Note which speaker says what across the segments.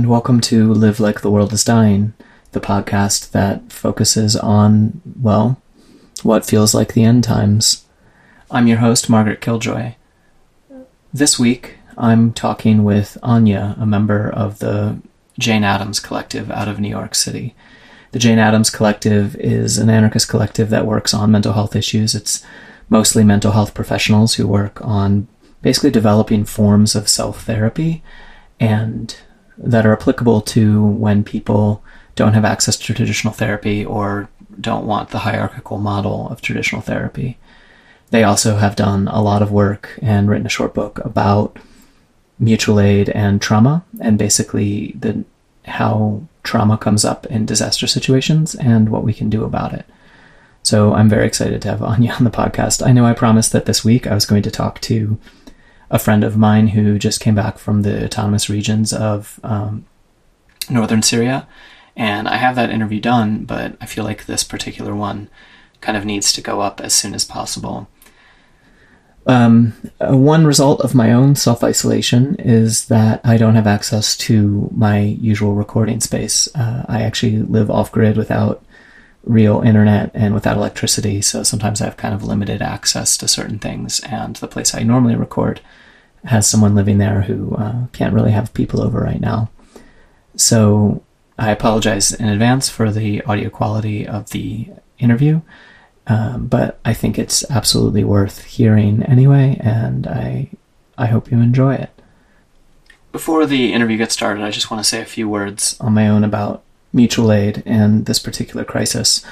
Speaker 1: And welcome to Live Like the World is Dying, the podcast that focuses on, well, what feels like the end times. I'm your host, Margaret Killjoy. This week, I'm talking with Anya, a member of the Jane Addams Collective out of New York City. The Jane Addams Collective is an anarchist collective that works on mental health issues. It's mostly mental health professionals who work on basically developing forms of self therapy and that are applicable to when people don't have access to traditional therapy or don't want the hierarchical model of traditional therapy. They also have done a lot of work and written a short book about mutual aid and trauma and basically the how trauma comes up in disaster situations and what we can do about it. So I'm very excited to have Anya on the podcast. I know I promised that this week I was going to talk to a friend of mine who just came back from the autonomous regions of um, northern Syria. And I have that interview done, but I feel like this particular one kind of needs to go up as soon as possible. Um, uh, one result of my own self isolation is that I don't have access to my usual recording space. Uh, I actually live off grid without real internet and without electricity, so sometimes I have kind of limited access to certain things. And the place I normally record has someone living there who uh, can't really have people over right now. So I apologize in advance for the audio quality of the interview, um, but I think it's absolutely worth hearing anyway, and I I hope you enjoy it. Before the interview gets started, I just want to say a few words on my own about mutual aid in this particular crisis.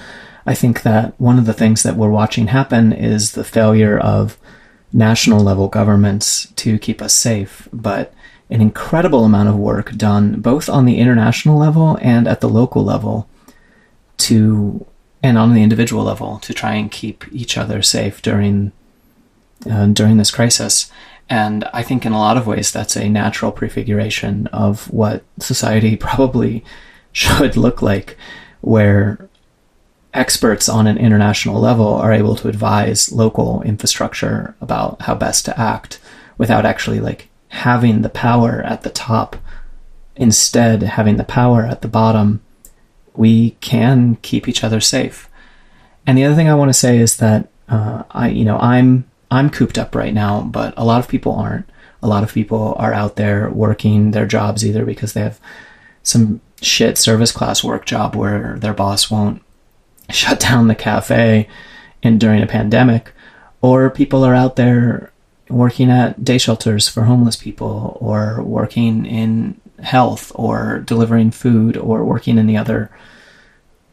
Speaker 1: I think that one of the things that we're watching happen is the failure of national level governments to keep us safe, but an incredible amount of work done both on the international level and at the local level to and on the individual level to try and keep each other safe during uh, during this crisis. And I think in a lot of ways that's a natural prefiguration of what society probably should look like, where experts on an international level are able to advise local infrastructure about how best to act without actually like having the power at the top. Instead having the power at the bottom we can keep each other safe. And the other thing i want to say is that uh, i you know i'm i'm cooped up right now but a lot of people aren't. A lot of people are out there working their jobs either because they have some shit service class work job where their boss won't shut down the cafe and during a pandemic, or people are out there working at day shelters for homeless people, or working in health, or delivering food, or working in the other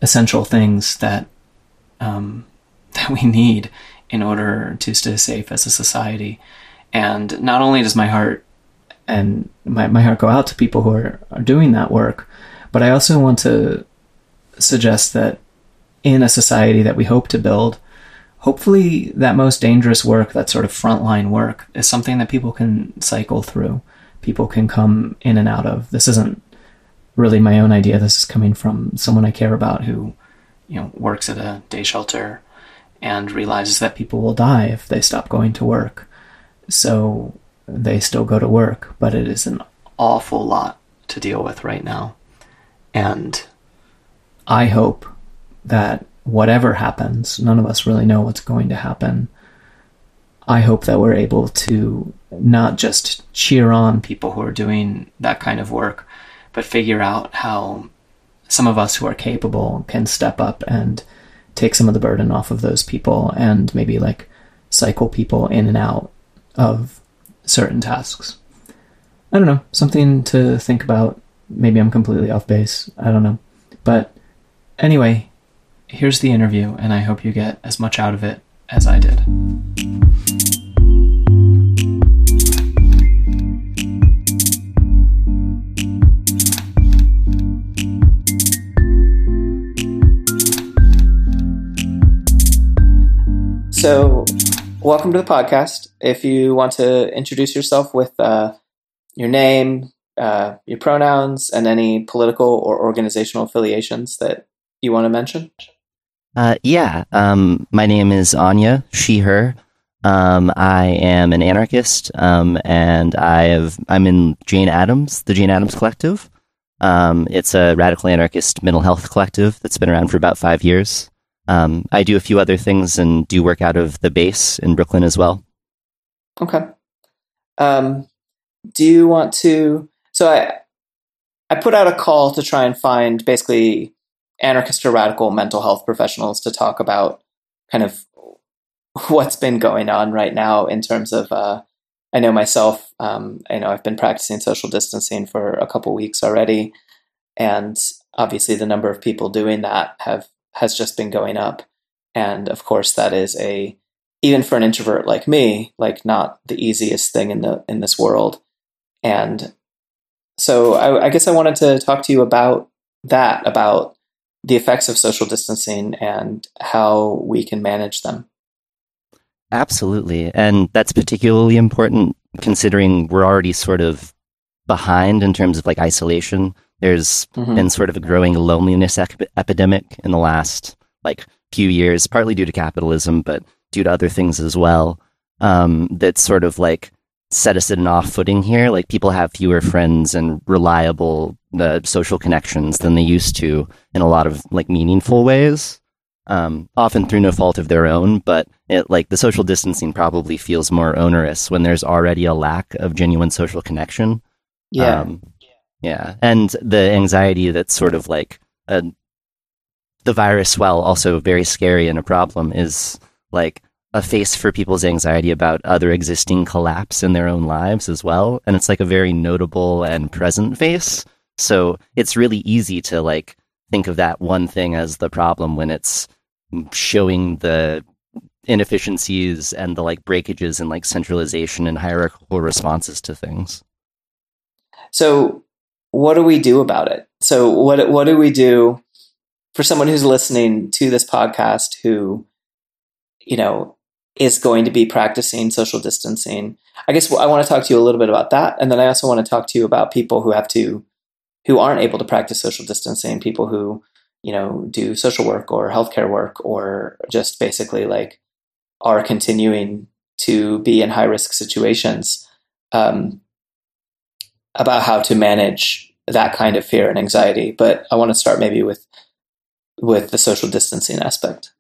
Speaker 1: essential things that um, that we need in order to stay safe as a society. And not only does my heart and my, my heart go out to people who are, are doing that work, but I also want to suggest that in a society that we hope to build, hopefully that most dangerous work, that sort of frontline work, is something that people can cycle through. People can come in and out of. This isn't really my own idea. This is coming from someone I care about who, you know, works at a day shelter and realizes that people will die if they stop going to work. So they still go to work, but it is an awful lot to deal with right now. And I hope that whatever happens, none of us really know what's going to happen. I hope that we're able to not just cheer on people who are doing that kind of work, but figure out how some of us who are capable can step up and take some of the burden off of those people and maybe like cycle people in and out of certain tasks. I don't know, something to think about. Maybe I'm completely off base. I don't know. But anyway, here's the interview, and I hope you get as much out of it as I did. So, welcome to the podcast. If you want to introduce yourself with uh, your name, uh, your pronouns, and any political or organizational affiliations that you want to mention.
Speaker 2: Uh, yeah. Um, my name is Anya, she, her. Um, I am an anarchist, um, and I have I'm in Jane Addams, the Jane Addams Collective. Um, it's a radical anarchist mental health collective that's been around for about five years. Um, I do a few other things and do work out of the base in Brooklyn as well.
Speaker 1: Okay. Um, do you want to? So I I put out a call to try and find basically anarchist or radical mental health professionals to talk about kind of what's been going on right now in terms of. Uh, I know myself. Um, I know I've been practicing social distancing for a couple weeks already, and obviously the number of people doing that have has just been going up. And of course, that is a even for an introvert like me, like not the easiest thing in the in this world. And so I, I guess I wanted to talk to you about that, about the effects of social distancing and how we can manage them.
Speaker 2: Absolutely. And that's particularly important considering we're already sort of behind in terms of like isolation. There's mm-hmm. been sort of a growing loneliness ep- epidemic in the last like few years, partly due to capitalism, but due to other things as well. Um, that's sort of like set us in an off footing here. Like people have fewer friends and reliable uh, social connections than they used to in a lot of like meaningful ways. Um, often through no fault of their own, but it, like the social distancing probably feels more onerous when there's already a lack of genuine social connection.
Speaker 1: Yeah. Um,
Speaker 2: yeah. And the anxiety that's sort of like a, the virus, while also very scary and a problem, is like a face for people's anxiety about other existing collapse in their own lives as well. And it's like a very notable and present face. So it's really easy to like think of that one thing as the problem when it's showing the inefficiencies and the like breakages and like centralization and hierarchical responses to things.
Speaker 1: So what do we do about it? So what what do we do for someone who's listening to this podcast who you know is going to be practicing social distancing. I guess I want to talk to you a little bit about that, and then I also want to talk to you about people who have to, who aren't able to practice social distancing, people who, you know, do social work or healthcare work, or just basically like are continuing to be in high risk situations, um, about how to manage that kind of fear and anxiety. But I want to start maybe with with the social distancing aspect.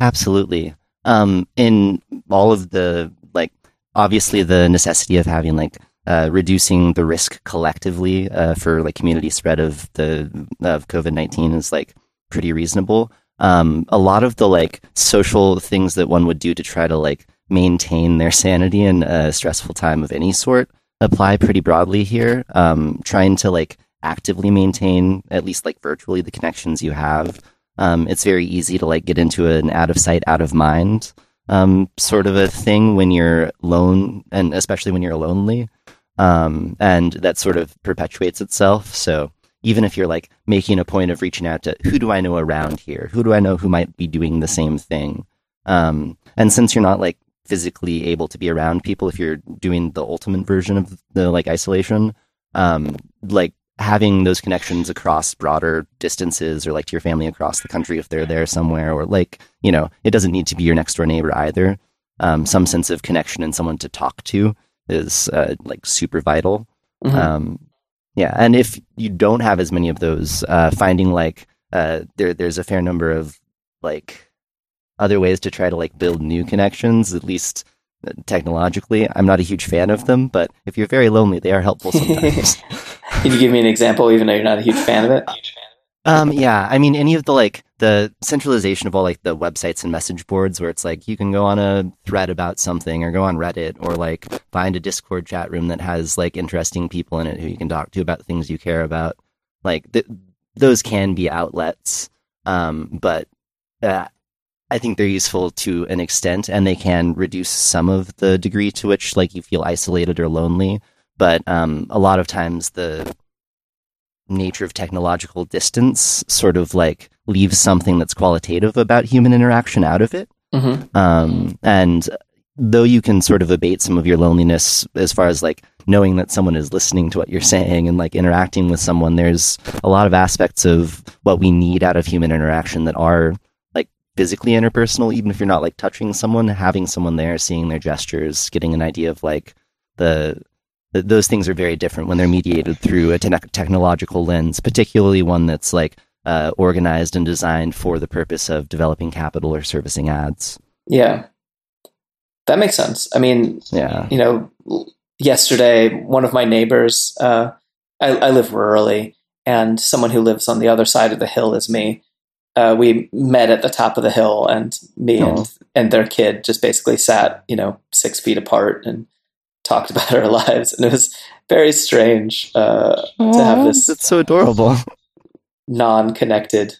Speaker 2: Absolutely um, in all of the like obviously the necessity of having like uh, reducing the risk collectively uh, for like community spread of the of COVID nineteen is like pretty reasonable. Um, a lot of the like social things that one would do to try to like maintain their sanity in a stressful time of any sort apply pretty broadly here. Um, trying to like actively maintain at least like virtually the connections you have um, it's very easy to like get into an out of sight, out of mind um, sort of a thing when you're lone, and especially when you're lonely. Um, and that sort of perpetuates itself. So even if you're like making a point of reaching out to who do I know around here? Who do I know who might be doing the same thing? Um, and since you're not like physically able to be around people, if you're doing the ultimate version of the like isolation, um, like having those connections across broader distances or like to your family across the country if they're there somewhere or like you know it doesn't need to be your next door neighbor either um, some sense of connection and someone to talk to is uh, like super vital mm-hmm. um, yeah and if you don't have as many of those uh, finding like uh, there there's a fair number of like other ways to try to like build new connections at least technologically i'm not a huge fan of them but if you're very lonely they are helpful sometimes
Speaker 1: Can you give me an example, even though you're not a huge fan of it?
Speaker 2: Um, yeah, I mean, any of the like the centralization of all like the websites and message boards, where it's like you can go on a thread about something, or go on Reddit, or like find a Discord chat room that has like interesting people in it who you can talk to about things you care about. Like th- those can be outlets, um, but uh, I think they're useful to an extent, and they can reduce some of the degree to which like you feel isolated or lonely but um, a lot of times the nature of technological distance sort of like leaves something that's qualitative about human interaction out of it. Mm-hmm. Um, and though you can sort of abate some of your loneliness as far as like knowing that someone is listening to what you're saying and like interacting with someone, there's a lot of aspects of what we need out of human interaction that are physically interpersonal, even if you're not like touching someone, having someone there, seeing their gestures, getting an idea of like the, the those things are very different when they're mediated through a te- technological lens, particularly one that's like uh, organized and designed for the purpose of developing capital or servicing ads.
Speaker 1: Yeah, that makes sense. I mean,
Speaker 2: yeah,
Speaker 1: you know, yesterday one of my neighbors, uh, I, I live rurally, and someone who lives on the other side of the hill is me uh, we met at the top of the hill, and me oh. and and their kid just basically sat, you know, six feet apart and talked about our lives, and it was very strange uh, to have this.
Speaker 2: It's so adorable,
Speaker 1: non-connected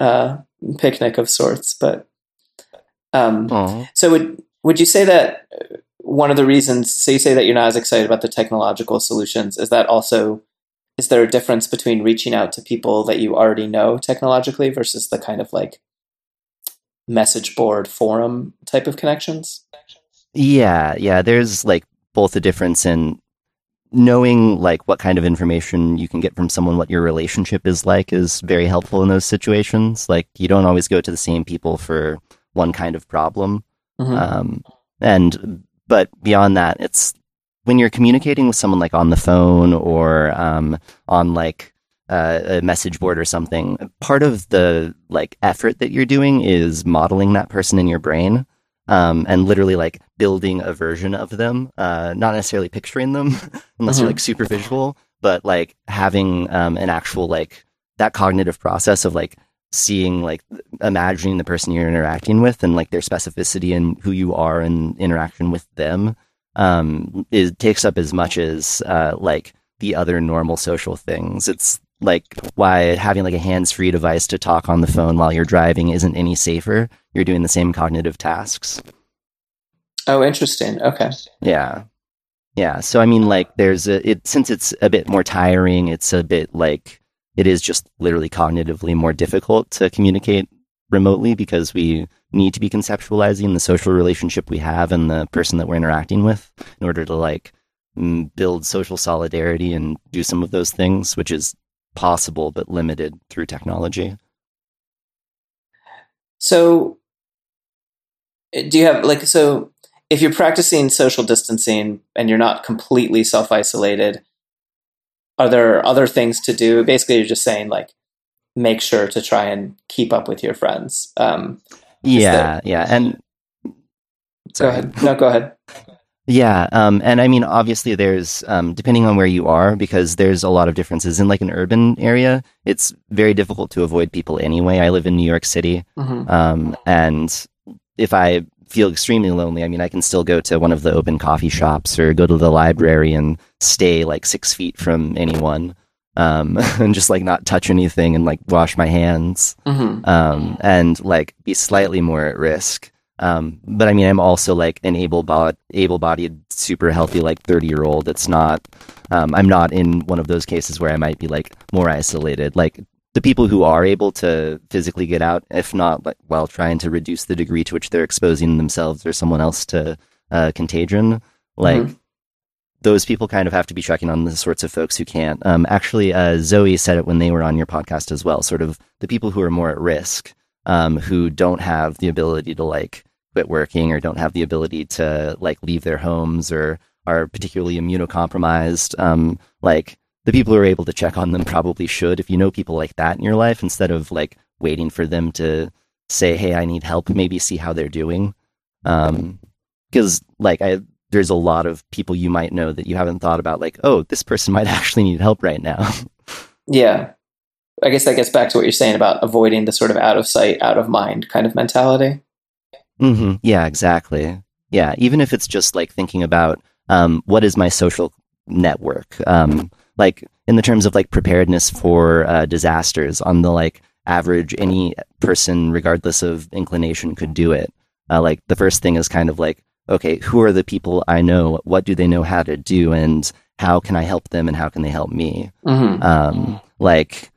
Speaker 1: uh, picnic of sorts. But um, so would would you say that one of the reasons? So you say that you're not as excited about the technological solutions. Is that also is there a difference between reaching out to people that you already know technologically versus the kind of like message board forum type of connections?
Speaker 2: Yeah, yeah. There's like both a difference in knowing like what kind of information you can get from someone, what your relationship is like, is very helpful in those situations. Like you don't always go to the same people for one kind of problem, mm-hmm. um, and but beyond that, it's when you're communicating with someone like on the phone or um, on like uh, a message board or something, part of the like effort that you're doing is modeling that person in your brain. Um, and literally like building a version of them, uh, not necessarily picturing them unless mm-hmm. you're like super visual, but like having um, an actual like that cognitive process of like seeing like imagining the person you're interacting with and like their specificity and who you are in interaction with them um, it takes up as much as uh, like the other normal social things. It's like why having like a hands-free device to talk on the phone while you're driving isn't any safer. You're doing the same cognitive tasks.
Speaker 1: Oh, interesting. Okay.
Speaker 2: Yeah. Yeah. So I mean like there's a it since it's a bit more tiring, it's a bit like it is just literally cognitively more difficult to communicate remotely because we need to be conceptualizing the social relationship we have and the person that we're interacting with in order to like build social solidarity and do some of those things, which is possible but limited through technology.
Speaker 1: So, do you have like so? If you're practicing social distancing and you're not completely self isolated, are there other things to do? Basically, you're just saying like make sure to try and keep up with your friends. Um,
Speaker 2: yeah, yeah, and
Speaker 1: sorry. go ahead. No, go ahead.
Speaker 2: Yeah, um, and I mean, obviously, there's um, depending on where you are, because there's a lot of differences. In like an urban area, it's very difficult to avoid people anyway. I live in New York City, mm-hmm. um, and if I feel extremely lonely, I mean, I can still go to one of the open coffee shops or go to the library and stay like six feet from anyone um, and just like not touch anything and like wash my hands mm-hmm. um, and like be slightly more at risk. Um, but I mean, I'm also like an able-bodied, able-bodied, super healthy, like 30 year old. It's not, um, I'm not in one of those cases where I might be like more isolated. Like the people who are able to physically get out, if not like while trying to reduce the degree to which they're exposing themselves or someone else to uh, contagion, like mm-hmm those people kind of have to be checking on the sorts of folks who can't. Um, actually, uh, Zoe said it when they were on your podcast as well. Sort of the people who are more at risk, um, who don't have the ability to like quit working or don't have the ability to like leave their homes or are particularly immunocompromised. Um, like the people who are able to check on them probably should. If you know people like that in your life, instead of like waiting for them to say, "Hey, I need help," maybe see how they're doing. Because um, like I there's a lot of people you might know that you haven't thought about, like, oh, this person might actually need help right now.
Speaker 1: yeah. I guess that gets back to what you're saying about avoiding the sort of out of sight, out of mind kind of mentality.
Speaker 2: Mm-hmm. Yeah, exactly. Yeah, even if it's just like thinking about um, what is my social network, um, like in the terms of like preparedness for uh, disasters, on the like average, any person, regardless of inclination, could do it. Uh, like the first thing is kind of like okay, who are the people I know? What do they know how to do? And how can I help them and how can they help me? Mm-hmm. Um, like,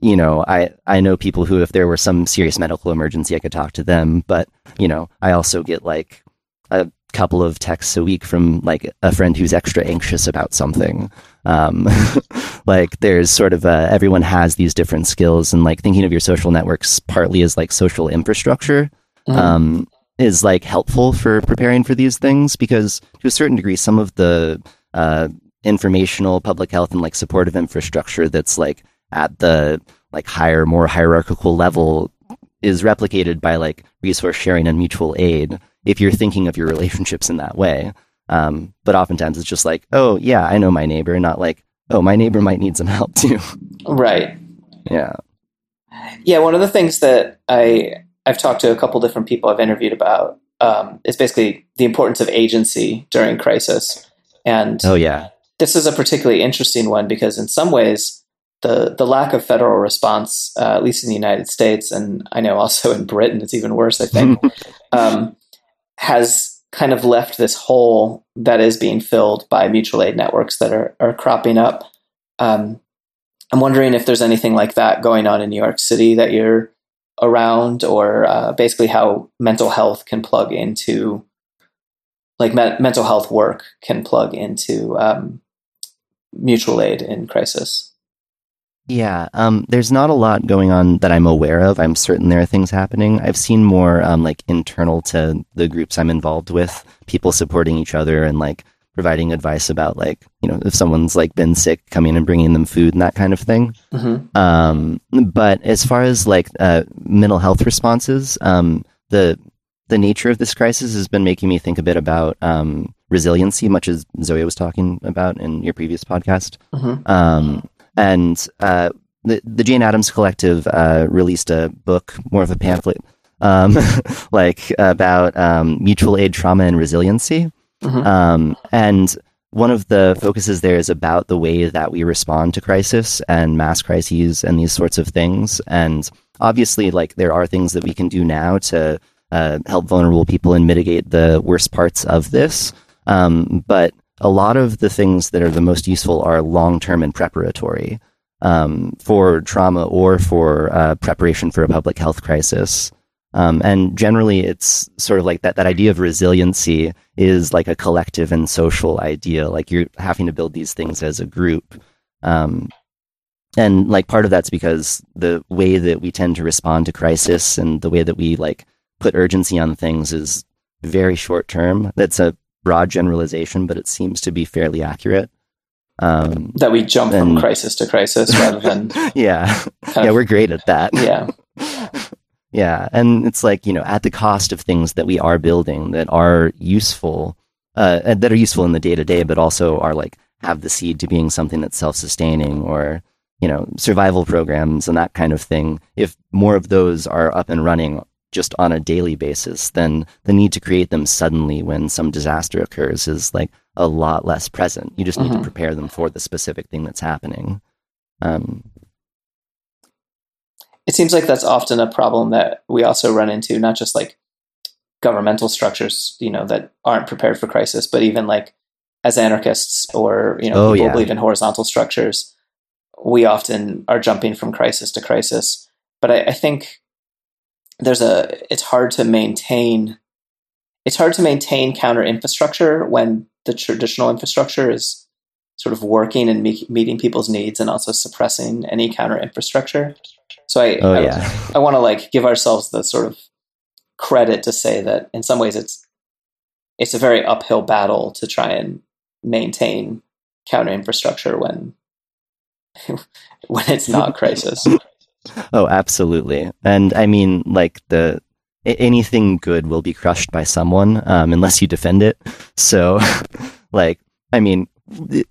Speaker 2: you know, I, I know people who, if there were some serious medical emergency, I could talk to them. But, you know, I also get like a couple of texts a week from like a friend who's extra anxious about something. Um, like there's sort of a, everyone has these different skills and like thinking of your social networks partly as like social infrastructure mm-hmm. um, is like helpful for preparing for these things because to a certain degree some of the uh, informational public health and like supportive infrastructure that's like at the like higher more hierarchical level is replicated by like resource sharing and mutual aid if you're thinking of your relationships in that way um, but oftentimes it's just like, oh yeah, I know my neighbor, not like, oh my neighbor might need some help too.
Speaker 1: Right.
Speaker 2: Yeah.
Speaker 1: Yeah. One of the things that I I've talked to a couple different people I've interviewed about um, is basically the importance of agency during crisis. And
Speaker 2: oh yeah,
Speaker 1: this is a particularly interesting one because in some ways the the lack of federal response, uh, at least in the United States, and I know also in Britain, it's even worse. I think um, has kind of left this hole that is being filled by mutual aid networks that are, are cropping up. Um, I'm wondering if there's anything like that going on in New York City that you're around, or uh, basically how mental health can plug into, like me- mental health work can plug into um, mutual aid in crisis.
Speaker 2: Yeah, um, there's not a lot going on that I'm aware of. I'm certain there are things happening. I've seen more um, like internal to the groups I'm involved with, people supporting each other and like providing advice about like you know if someone's like been sick, coming and bringing them food and that kind of thing. Mm-hmm. Um, but as far as like uh, mental health responses, um, the the nature of this crisis has been making me think a bit about um, resiliency, much as Zoe was talking about in your previous podcast. Mm-hmm. Um, and uh, the the Jane Addams Collective uh, released a book, more of a pamphlet, um, like about um, mutual aid, trauma, and resiliency. Mm-hmm. Um, and one of the focuses there is about the way that we respond to crisis and mass crises and these sorts of things. And obviously, like there are things that we can do now to uh, help vulnerable people and mitigate the worst parts of this. Um, but a lot of the things that are the most useful are long term and preparatory um, for trauma or for uh, preparation for a public health crisis. Um, and generally, it's sort of like that, that idea of resiliency is like a collective and social idea. Like you're having to build these things as a group. Um, and like part of that's because the way that we tend to respond to crisis and the way that we like put urgency on things is very short term. That's a broad generalization, but it seems to be fairly accurate.
Speaker 1: Um, that we jump and, from crisis to crisis rather than
Speaker 2: yeah yeah we're great at that
Speaker 1: yeah
Speaker 2: yeah and it's like you know at the cost of things that we are building that are useful uh, that are useful in the day to day but also are like have the seed to being something that's self-sustaining or you know survival programs and that kind of thing if more of those are up and running just on a daily basis, then the need to create them suddenly when some disaster occurs is like a lot less present. You just need mm-hmm. to prepare them for the specific thing that's happening. Um,
Speaker 1: it seems like that's often a problem that we also run into, not just like governmental structures, you know, that aren't prepared for crisis, but even like as anarchists or, you know, oh, people yeah. believe in horizontal structures, we often are jumping from crisis to crisis. But I, I think there's a it's hard to maintain it's hard to maintain counter infrastructure when the traditional infrastructure is sort of working and me- meeting people's needs and also suppressing any counter infrastructure. So I
Speaker 2: oh,
Speaker 1: I,
Speaker 2: yeah.
Speaker 1: I want to like give ourselves the sort of credit to say that in some ways it's it's a very uphill battle to try and maintain counter infrastructure when when it's not crisis.
Speaker 2: Oh, absolutely. And I mean, like the anything good will be crushed by someone um, unless you defend it. So, like, I mean,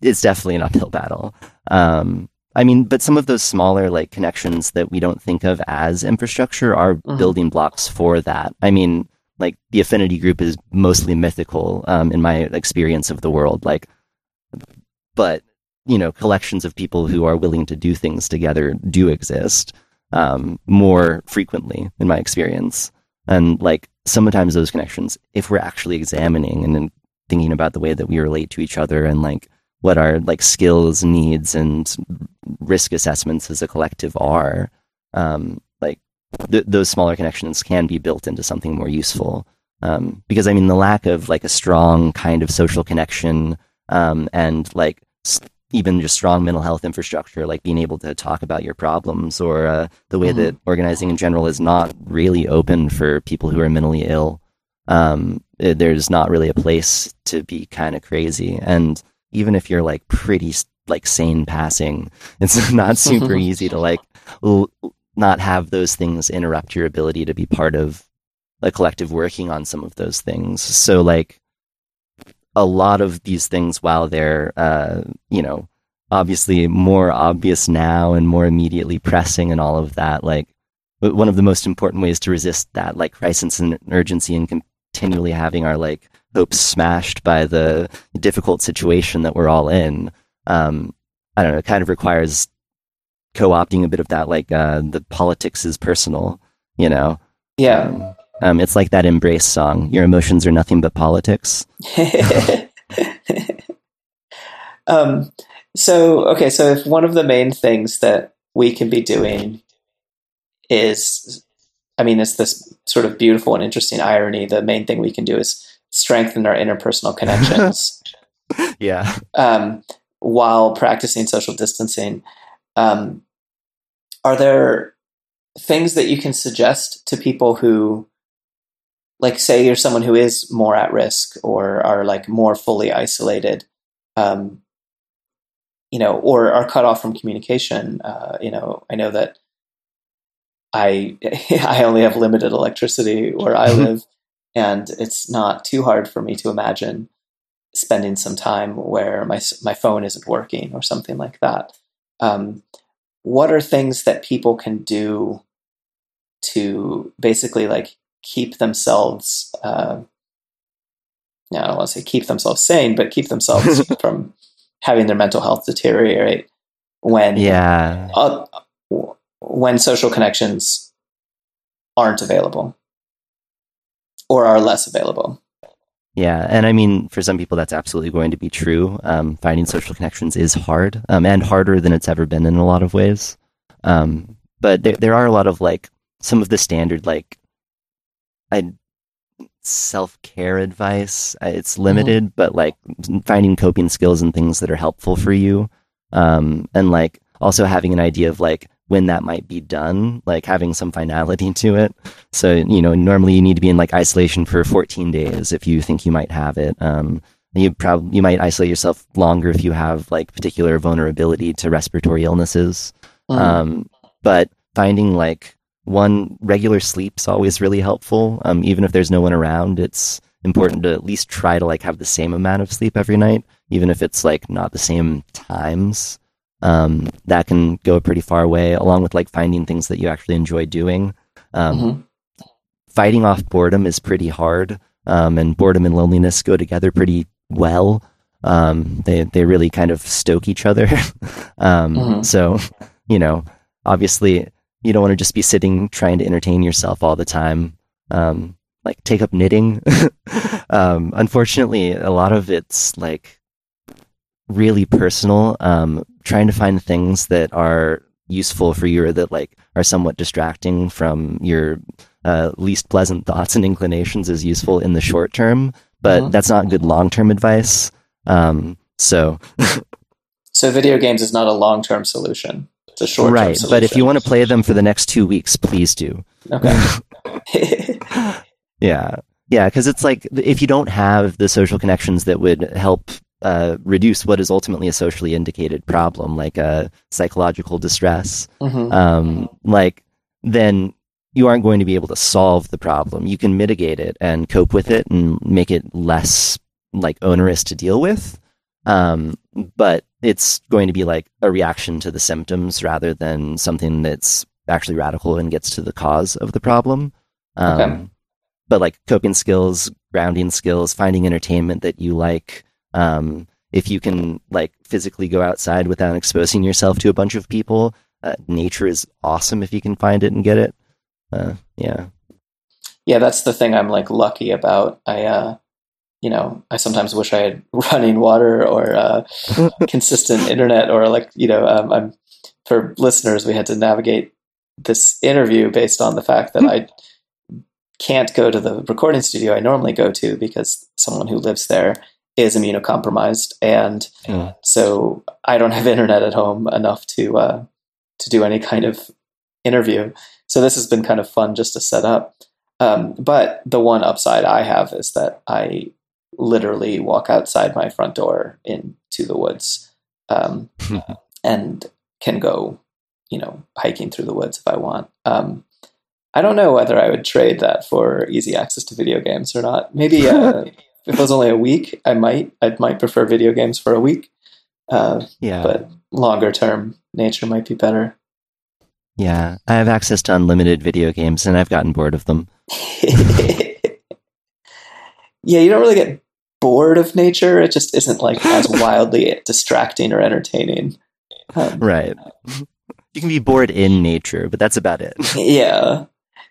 Speaker 2: it's definitely an uphill battle. Um, I mean, but some of those smaller like connections that we don't think of as infrastructure are mm-hmm. building blocks for that. I mean, like the affinity group is mostly mythical um, in my experience of the world. Like, but you know, collections of people who are willing to do things together do exist um, more frequently in my experience. And like sometimes those connections, if we're actually examining and then thinking about the way that we relate to each other and like what our like skills, needs, and risk assessments as a collective are, um, like th- those smaller connections can be built into something more useful. Um, because I mean, the lack of like a strong kind of social connection um, and like even just strong mental health infrastructure, like being able to talk about your problems, or uh, the way mm-hmm. that organizing in general is not really open for people who are mentally ill. Um, it, there's not really a place to be kind of crazy, and even if you're like pretty like sane passing, it's not super easy to like l- not have those things interrupt your ability to be part of a collective working on some of those things. So like a lot of these things, while they're, uh, you know, obviously more obvious now and more immediately pressing and all of that, like one of the most important ways to resist that, like crisis and urgency and continually having our like hopes smashed by the difficult situation that we're all in. Um, I don't know, it kind of requires co-opting a bit of that, like, uh, the politics is personal, you know?
Speaker 1: Yeah. Um,
Speaker 2: um, it's like that Embrace song. Your emotions are nothing but politics.
Speaker 1: um, so, okay, so if one of the main things that we can be doing is, I mean, it's this sort of beautiful and interesting irony. The main thing we can do is strengthen our interpersonal connections.
Speaker 2: yeah.
Speaker 1: Um, while practicing social distancing. Um, are there things that you can suggest to people who like say you're someone who is more at risk or are like more fully isolated um, you know or are cut off from communication uh, you know i know that i i only have limited electricity where i live and it's not too hard for me to imagine spending some time where my my phone isn't working or something like that. Um, what are things that people can do to basically like keep themselves uh, I don't want to say keep themselves sane, but keep themselves from having their mental health deteriorate when
Speaker 2: yeah. uh,
Speaker 1: when social connections aren't available or are less available.
Speaker 2: Yeah, and I mean, for some people, that's absolutely going to be true. Um, finding social connections is hard, um, and harder than it's ever been in a lot of ways. Um, but there, there are a lot of like some of the standard like I self care advice. It's mm-hmm. limited, mm-hmm. but like finding coping skills and things that are helpful for you. Um, and like also having an idea of like when that might be done, like having some finality to it. So, you know, normally you need to be in like isolation for 14 days if you think you might have it. Um, you probably, you might isolate yourself longer if you have like particular vulnerability to respiratory illnesses. Mm. Um, but finding like one regular sleep's always really helpful. Um, even if there's no one around, it's important to at least try to like have the same amount of sleep every night, even if it's like not the same times. Um, that can go a pretty far way, along with like finding things that you actually enjoy doing. Um, mm-hmm. Fighting off boredom is pretty hard, um, and boredom and loneliness go together pretty well. Um, they they really kind of stoke each other. Um, mm-hmm. So, you know, obviously you don't want to just be sitting trying to entertain yourself all the time. Um, like take up knitting. um, unfortunately, a lot of it's like really personal. Um, trying to find things that are useful for you or that like are somewhat distracting from your uh, least pleasant thoughts and inclinations is useful in the short term, but uh-huh. that's not good long term advice. Um, so,
Speaker 1: so video games is not a long term solution. It's a short
Speaker 2: right.
Speaker 1: Solution.
Speaker 2: But if you want to play them for the next two weeks, please do.
Speaker 1: Okay.
Speaker 2: yeah, yeah, because it's like if you don't have the social connections that would help uh, reduce what is ultimately a socially indicated problem, like uh, psychological distress, mm-hmm. um, like then you aren't going to be able to solve the problem. You can mitigate it and cope with it and make it less like onerous to deal with. Um, but it's going to be like a reaction to the symptoms rather than something that's actually radical and gets to the cause of the problem. Um, okay. But like coping skills, grounding skills, finding entertainment that you like. Um, if you can like physically go outside without exposing yourself to a bunch of people, uh, nature is awesome if you can find it and get it. Uh, yeah.
Speaker 1: Yeah, that's the thing I'm like lucky about. I uh, you know, I sometimes wish I had running water or uh, consistent internet, or like, you know, um, I'm for listeners, we had to navigate this interview based on the fact that I can't go to the recording studio I normally go to because someone who lives there is immunocompromised, and
Speaker 2: Yeah.
Speaker 1: so I don't have internet at home enough to uh, to do any kind of interview. So this has been kind of fun just to set up. Um, but the one upside I have is that I literally walk outside my front door into the woods um, and can go, you know, hiking through the woods if I want. Um, I don't know whether I would trade that for easy access to video games or not. Maybe uh, if it was only a week, I might. I might prefer video games for a week, uh,
Speaker 2: yeah.
Speaker 1: but longer term, nature might be better.
Speaker 2: Yeah, I have access to unlimited video games, and I've gotten bored of them.
Speaker 1: yeah, you don't really get bored of nature. It just isn't like as wildly distracting or entertaining. Um,
Speaker 2: Right. You can be bored in nature, but that's about it.
Speaker 1: yeah.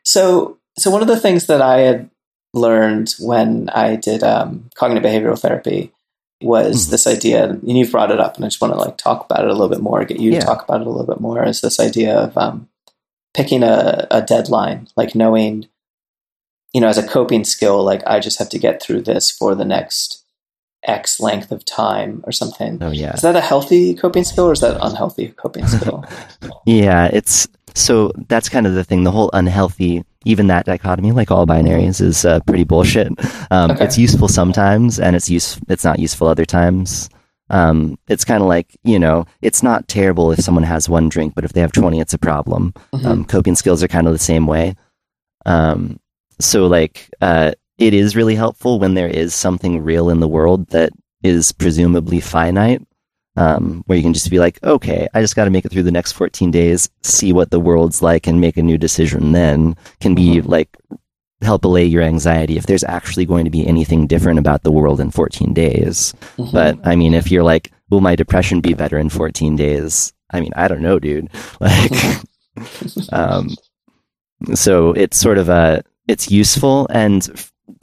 Speaker 1: So, so one of the things that I had learned when I did um, cognitive behavioral therapy was
Speaker 2: Mhm.
Speaker 1: this idea, and you've brought it up, and I just want to like talk about it a little bit more, get you
Speaker 2: Yeah.
Speaker 1: to talk about it a little bit more. Is this idea of um, picking a, a deadline, like knowing, you know, as a coping skill, like I just have to get through this for the next X length of time or something.
Speaker 2: Oh yeah.
Speaker 1: Is that a healthy coping skill or is that unhealthy coping skill?
Speaker 2: Yeah, it's so that's kind of the thing. The whole unhealthy, even that dichotomy, like all binaries, is uh, pretty bullshit. Um,
Speaker 1: Okay.
Speaker 2: It's useful sometimes, and it's use it's not useful other times. Um, it's kind of like you know, it's not terrible if someone has one drink, but if they have twenty, it's a problem.
Speaker 1: Mhm.
Speaker 2: Um, coping skills are kind of the same way. Um, so like, uh, it is really helpful when there is something real in the world that is presumably finite um, where you can just be like, okay, I just got to make it through the next 14 days, see what the world's like, and make a new decision. Then can be
Speaker 1: Mhm.
Speaker 2: like help allay your anxiety if there's actually going to be anything different about the world in 14 days.
Speaker 1: Mhm.
Speaker 2: But I mean, if you're like, will my depression be better in 14 days? I mean, I don't know, dude. Like, um, so it's sort of a it's useful and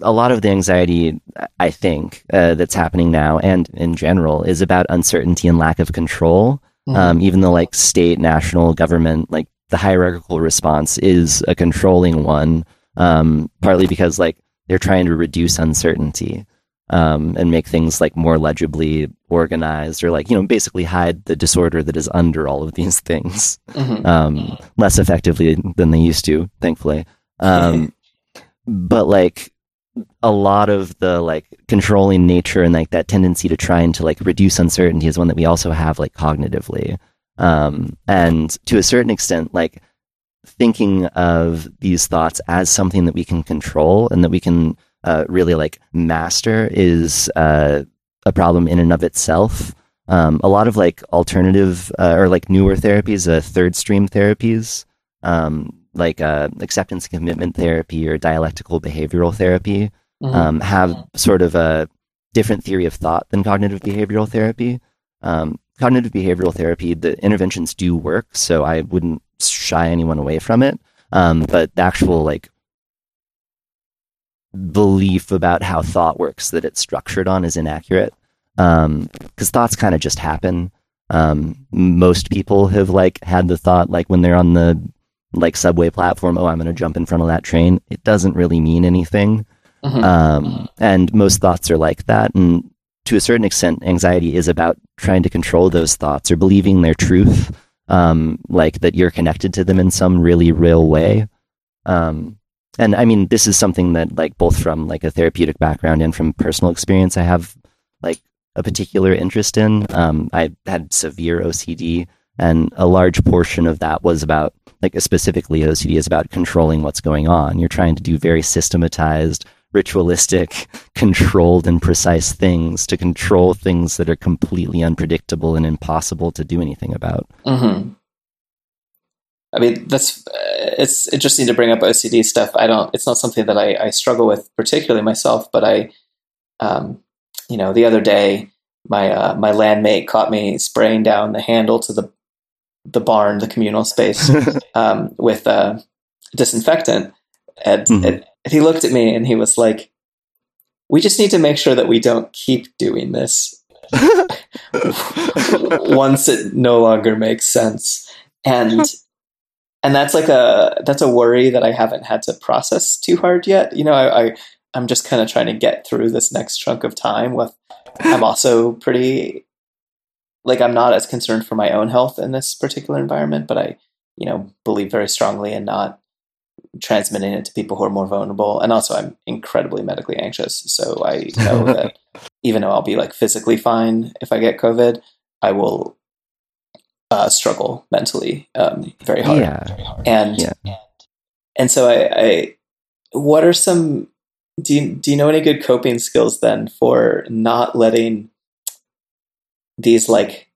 Speaker 2: a lot of the anxiety i think uh, that's happening now and in general is about uncertainty and lack of control
Speaker 1: Mhm.
Speaker 2: um, even though like state national government like the hierarchical response is a controlling one um, partly because like they're trying to reduce uncertainty um, and make things like more legibly organized or like you know basically hide the disorder that is under all of these things
Speaker 1: Mhm.
Speaker 2: um, less effectively than they used to, thankfully. Um, but like a lot of the like controlling nature and like that tendency to try and to like reduce uncertainty is one that we also have like cognitively. Um, and to a certain extent, like thinking of these thoughts as something that we can control and that we can uh, really like master is uh, a problem in and of itself. Um, a lot of like alternative uh, or like newer therapies, uh, third stream therapies, um, like uh, acceptance and commitment therapy or dialectical behavioral therapy,
Speaker 1: Mhm.
Speaker 2: um, have sort of a different theory of thought than cognitive behavioral therapy. Um, cognitive behavioral therapy, the interventions do work, so I wouldn't shy anyone away from it. Um, but the actual like belief about how thought works that it's structured on is inaccurate. Because thoughts kind of just happen. Um, most people have like had the thought like when they're on the like subway platform, oh, I'm going to jump in front of that train. It doesn't really mean anything.
Speaker 1: Mhm.
Speaker 2: Um, and most thoughts are like that. And to a certain extent, anxiety is about trying to control those thoughts or believing their truth, um, like that you're connected to them in some really real way. Um, and I mean, this is something that, like, both from like a therapeutic background and from personal experience, I have like a particular interest in. Um, I had severe OCD, and a large portion of that was about like specifically OCD is about controlling what's going on. You're trying to do very systematized, ritualistic, controlled, and precise things to control things that are completely unpredictable and impossible to do anything about.
Speaker 1: hmm I mean, that's uh, it's interesting to bring up OCD stuff. I don't. It's not something that I, I struggle with particularly myself, but I, um, you know, the other day my uh, my landmate caught me spraying down the handle to the the barn, the communal space, um, with uh, disinfectant, and,
Speaker 2: Mhm.
Speaker 1: and he looked at me and he was like, "We just need to make sure that we don't keep doing this." once it no longer makes sense and and that's like a that's a worry that i haven't had to process too hard yet you know i, I i'm just kind of trying to get through this next chunk of time with I'm also pretty like I'm not as concerned for my own health in this particular environment, but I, you know, believe very strongly in not transmitting it to people who are more vulnerable. And also, I'm incredibly medically anxious, so I know that even though I'll be like physically fine if I get COVID, I will uh, struggle mentally um, very hard.
Speaker 2: Yeah.
Speaker 1: And
Speaker 2: Yeah.
Speaker 1: and so I, I, what are some? Do you do you know any good coping skills then for not letting these like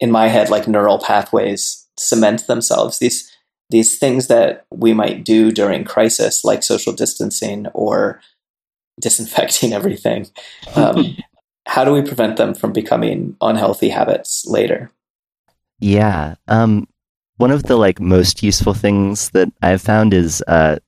Speaker 1: in my head like neural pathways cement themselves? These these things that we might do during crisis, like social distancing or disinfecting everything. Um, how do we prevent them from becoming unhealthy habits later?
Speaker 2: Yeah. Um, one of the like most useful things that I've found is uh,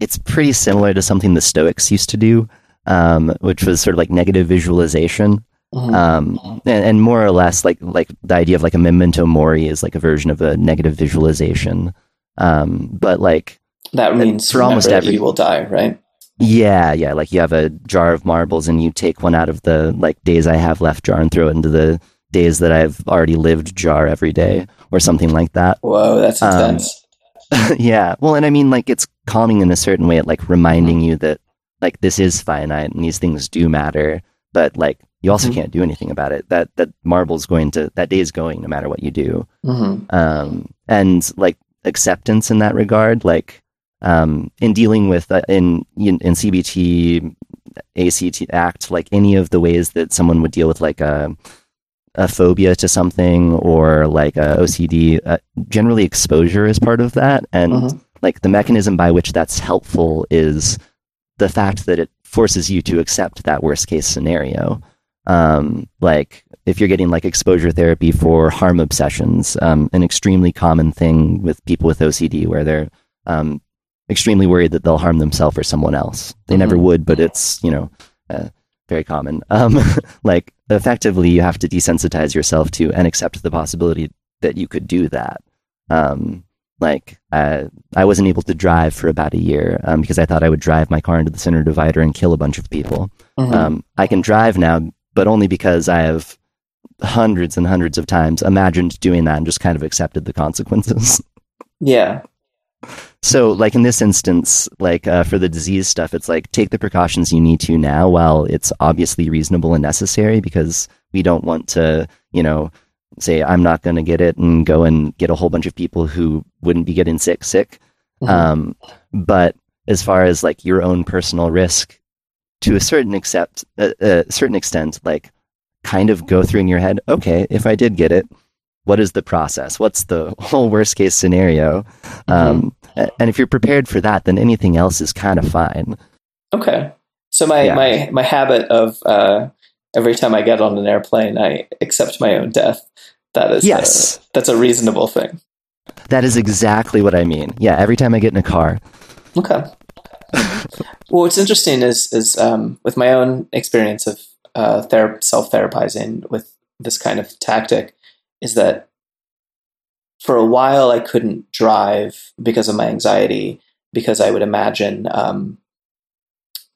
Speaker 2: it's pretty similar to something the Stoics used to do, um, which was sort of like negative visualization.
Speaker 1: Mhm.
Speaker 2: Um, and, and more or less like like the idea of like a memento mori is like a version of a negative visualization. Um, but like
Speaker 1: that means
Speaker 2: for almost every-
Speaker 1: you will die, right?
Speaker 2: yeah, yeah, like you have a jar of marbles and you take one out of the like days I have left jar and throw it into the days that I've already lived jar every day or something like that.
Speaker 1: Whoa, that's
Speaker 2: Um,
Speaker 1: intense.
Speaker 2: yeah. Well, and I mean, like, it's calming in a certain way, it like reminding you that, like, this is finite and these things do matter, but, like, you also
Speaker 1: Mhm.
Speaker 2: can't do anything about it. That, that marble's going to, that day is going no matter what you do.
Speaker 1: hmm
Speaker 2: Um, and, like, acceptance in that regard, like, um, in dealing with, uh, in, in, in CBT, ACT Act, like, any of the ways that someone would deal with, like, a, a phobia to something or like a OCD, uh, generally exposure is part of that. And
Speaker 1: Mhm.
Speaker 2: like the mechanism by which that's helpful is the fact that it forces you to accept that worst case scenario. Um, like if you're getting like exposure therapy for harm obsessions, um, an extremely common thing with people with OCD where they're um, extremely worried that they'll harm themselves or someone else. They never
Speaker 1: Mhm.
Speaker 2: would, but it's you know uh, very common. Um, like effectively, you have to desensitize yourself to and accept the possibility that you could do that. Um, like uh, I wasn't able to drive for about a year um, because I thought I would drive my car into the center divider and kill a bunch of people.
Speaker 1: Mhm.
Speaker 2: Um, I can drive now, but only because I have hundreds and hundreds of times imagined doing that and just kind of accepted the consequences.
Speaker 1: yeah.
Speaker 2: so, like in this instance, like uh, for the disease stuff, it's like take the precautions you need to now while it's obviously reasonable and necessary because we don't want to, you know, say I'm not going to get it and go and get a whole bunch of people who wouldn't be getting sick sick.
Speaker 1: Mhm.
Speaker 2: Um, but as far as like your own personal risk, to a certain except a, a certain extent, like kind of go through in your head. Okay, if I did get it, what is the process? What's the whole worst case scenario? Um, and if you're prepared for that, then anything else is kind of fine.
Speaker 1: Okay. So my
Speaker 2: Yeah.
Speaker 1: my my habit of uh, every time I get on an airplane, I accept my own death. That is
Speaker 2: Yes.
Speaker 1: that's a reasonable thing.
Speaker 2: That is exactly what I mean. Yeah, every time I get in a car.
Speaker 1: Okay. Well, what's interesting is is um, with my own experience of uh, ther- self therapizing with this kind of tactic, is that for a while I couldn't drive because of my anxiety because I would imagine, um,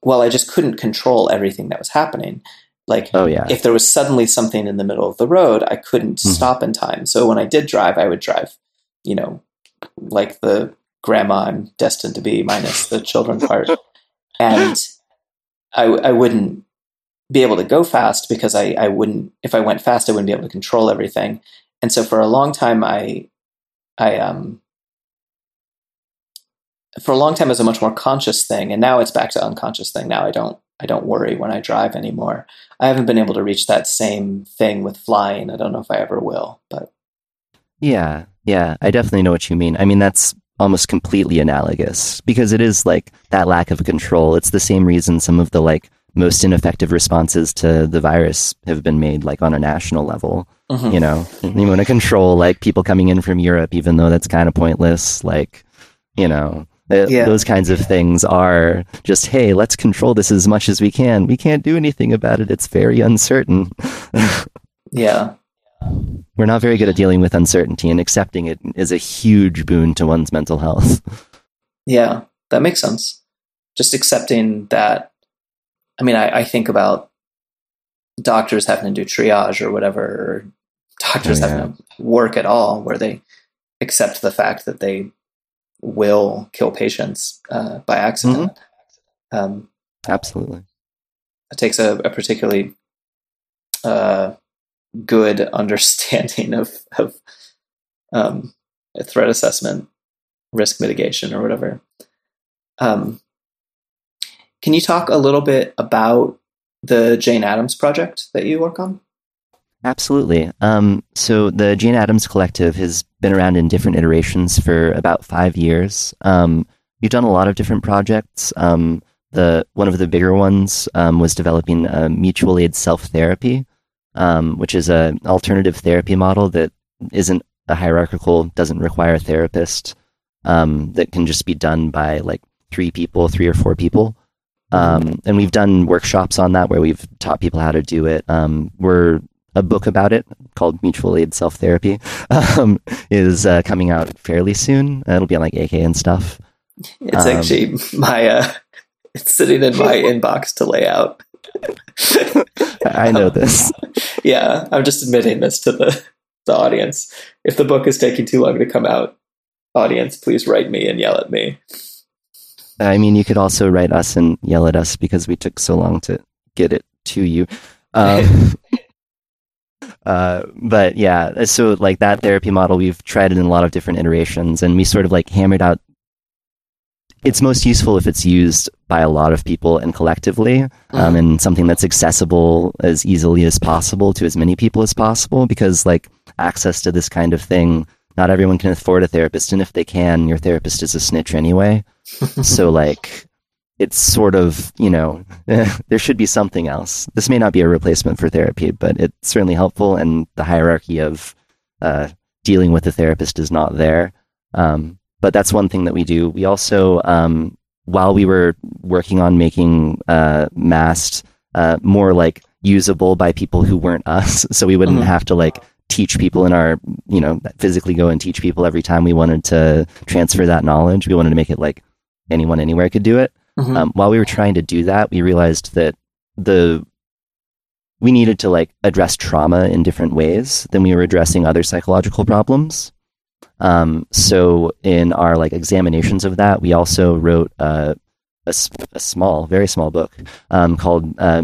Speaker 1: well, I just couldn't control everything that was happening. Like
Speaker 2: Oh yeah.
Speaker 1: if there was suddenly something in the middle of the road, I couldn't
Speaker 2: Mhm.
Speaker 1: stop in time. So when I did drive, I would drive, you know, like the grandma I'm destined to be, minus the children part. And I, I wouldn't be able to go fast because I, I wouldn't, if I went fast, I wouldn't be able to control everything. And so for a long time, I, I, um, for a long time, it was a much more conscious thing. And now it's back to unconscious thing. Now I don't, I don't worry when I drive anymore. I haven't been able to reach that same thing with flying. I don't know if I ever will, but
Speaker 2: Yeah, yeah, I definitely know what you mean. I mean, that's almost completely analogous because it is like that lack of control. It's the same reason some of the like most ineffective responses to the virus have been made like on a national level.
Speaker 1: Mhm.
Speaker 2: You know, you want to control like people coming in from Europe, even though that's kind of pointless. Like, you know, th-
Speaker 1: Yeah.
Speaker 2: those kinds of things are just, hey, let's control this as much as we can. We can't do anything about it. It's very uncertain.
Speaker 1: yeah,
Speaker 2: We're not very good at dealing with uncertainty, and accepting it is a huge boon to one's mental health.
Speaker 1: yeah, that makes sense. Just accepting that. I mean, I, I think about doctors having to do triage or whatever, or doctors
Speaker 2: Oh,
Speaker 1: having to work at all, where they accept the fact that they will kill patients uh, by accident.
Speaker 2: Mm-hmm.
Speaker 1: Um,
Speaker 2: Absolutely.
Speaker 1: it takes a, a particularly uh, good understanding of, of um, threat assessment, risk mitigation, or whatever. Um, can you talk a little bit about the Jane Addams project that you work on?
Speaker 2: Absolutely. Um, so the Jane Addams Collective has been around in different iterations for about five years. Um, we've done a lot of different projects. Um, the one of the bigger ones um, was developing a mutual aid self therapy, um, which is an alternative therapy model that isn't a hierarchical, doesn't require a therapist, um, that can just be done by like three people, three or four people. Um, and we've done workshops on that where we've taught people how to do it. Um, we're a book about it called Mutual Aid Self Therapy um, is uh, coming out fairly soon. It'll be on like AK and stuff.
Speaker 1: It's
Speaker 2: Um,
Speaker 1: actually my uh, it's sitting in my inbox to lay out.
Speaker 2: I know this.
Speaker 1: yeah, I'm just admitting this to the the audience. If the book is taking too long to come out, audience, please write me and yell at me.
Speaker 2: I mean, you could also write us and yell at us because we took so long to get it to you. Um, uh, but yeah, so like that therapy model, we've tried it in a lot of different iterations, and we sort of like hammered out. It's most useful if it's used by a lot of people and collectively, um,
Speaker 1: Mhm.
Speaker 2: and something that's accessible as easily as possible to as many people as possible. Because like access to this kind of thing, not everyone can afford a therapist, and if they can, your therapist is a snitch anyway. so like it's sort of you know there should be something else this may not be a replacement for therapy but it's certainly helpful and the hierarchy of uh, dealing with the therapist is not there um, but that's one thing that we do we also um, while we were working on making uh, MAST uh, more like usable by people who weren't us so we wouldn't
Speaker 1: Mhm.
Speaker 2: have to like teach people in our you know physically go and teach people every time we wanted to transfer that knowledge we wanted to make it like anyone anywhere could do it
Speaker 1: Mhm.
Speaker 2: um, while we were trying to do that, we realized that the we needed to like address trauma in different ways than we were addressing other psychological problems. Um, so in our like examinations of that, we also wrote uh, a, a small, very small book um, called uh,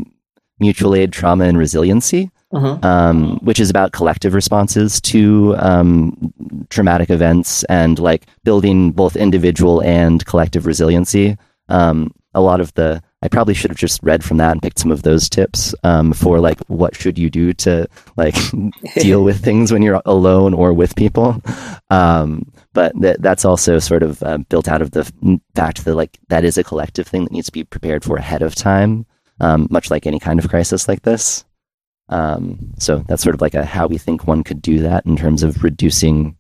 Speaker 2: "Mutual Aid, Trauma, and Resiliency."
Speaker 1: Mhm.
Speaker 2: um, which is about collective responses to um, traumatic events and like building both individual and collective resiliency. Um, a lot of the I probably should have just read from that and picked some of those tips um, for like what should you do to like deal with things when you're alone or with people. Um, but th- that's also sort of uh, built out of the f- fact that like that is a collective thing that needs to be prepared for ahead of time, um, much like any kind of crisis like this. Um, so that's sort of like a how we think one could do that in terms of reducing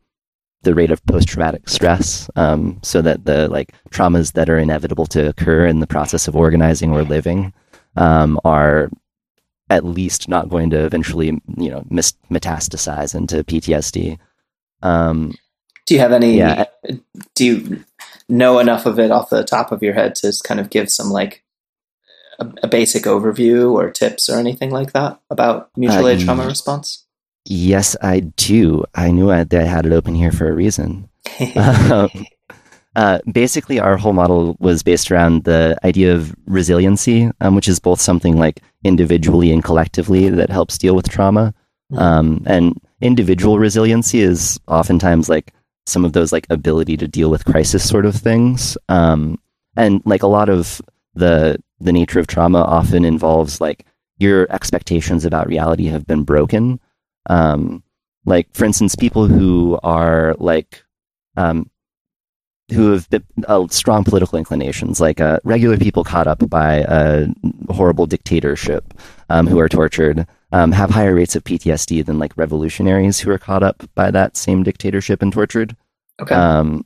Speaker 2: the rate of post-traumatic stress, um, so that the like traumas that are inevitable to occur in the process of organizing or living um, are at least not going to eventually, you know, mis- metastasize into PTSD. Um,
Speaker 1: Do you have any?
Speaker 2: Yeah.
Speaker 1: Do you know enough of it off the top of your head to kind of give some like a, a basic overview or tips or anything like that about mutual
Speaker 2: Uh,
Speaker 1: aid trauma response?
Speaker 2: Yes, I do. I knew I, that I had it open here for a reason. Um, uh, basically, our whole model was based around the idea of resiliency, um, which is both something like individually and collectively that helps deal with trauma.
Speaker 1: Mhm.
Speaker 2: Um, and individual resiliency is oftentimes like some of those like ability to deal with crisis sort of things. Um, and like a lot of the the nature of trauma often involves like your expectations about reality have been broken. Um, like for instance, people who are like um, who have uh, strong political inclinations, like uh, regular people caught up by a horrible dictatorship, um, who are tortured, um, have higher rates of PTSD than like revolutionaries who are caught up by that same dictatorship and tortured.
Speaker 1: okay.
Speaker 2: Um,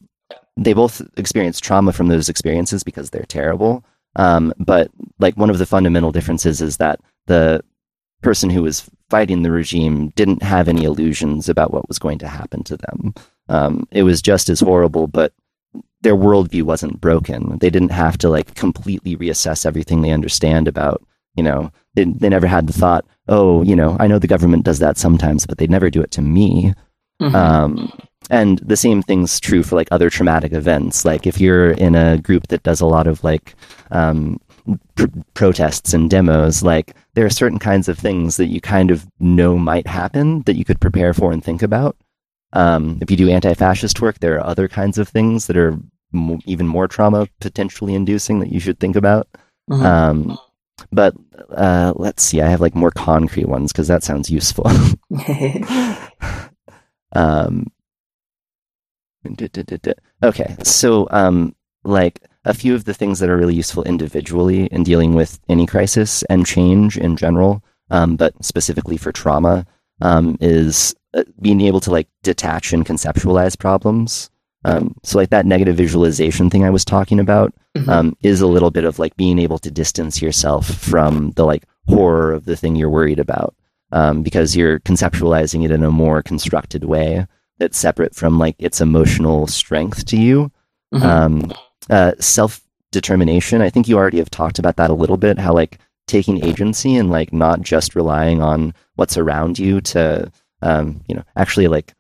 Speaker 2: they both experience trauma from those experiences because they're terrible. Um, but like one of the fundamental differences is that the person who was fighting the regime didn't have any illusions about what was going to happen to them. Um, it was just as horrible, but their worldview wasn't broken. They didn't have to like completely reassess everything they understand about you know, they, they never had the thought, oh, you know, I know the government does that sometimes, but they never do it to me. Mm-hmm. Um, and the same thing's true for like other traumatic events. Like if you're in a group that does a lot of like um, pr- protests and demos, like there are certain kinds of things that you kind of know might happen that you could prepare for and think about. Um, if you do anti-fascist work, there are other kinds of things that are m- even more trauma potentially inducing that you should think about. Mm-hmm. Um, but uh, let's see, I have like more concrete ones because that sounds useful. um, okay, so um, like a few of the things that are really useful individually in dealing with any crisis and change in general, um, but specifically for trauma, um, is uh, being able to like detach and conceptualize problems. Um, so like that negative visualization thing I was talking about mm-hmm. um, is a little bit of like being able to distance yourself from the like horror of the thing you're worried about um, because you're conceptualizing it in a more constructed way that's separate from like its emotional strength to you. Mm-hmm. Um, uh, self determination. I think you already have talked about that a little bit. How like taking agency and like not just relying on what's around you to um, you know actually like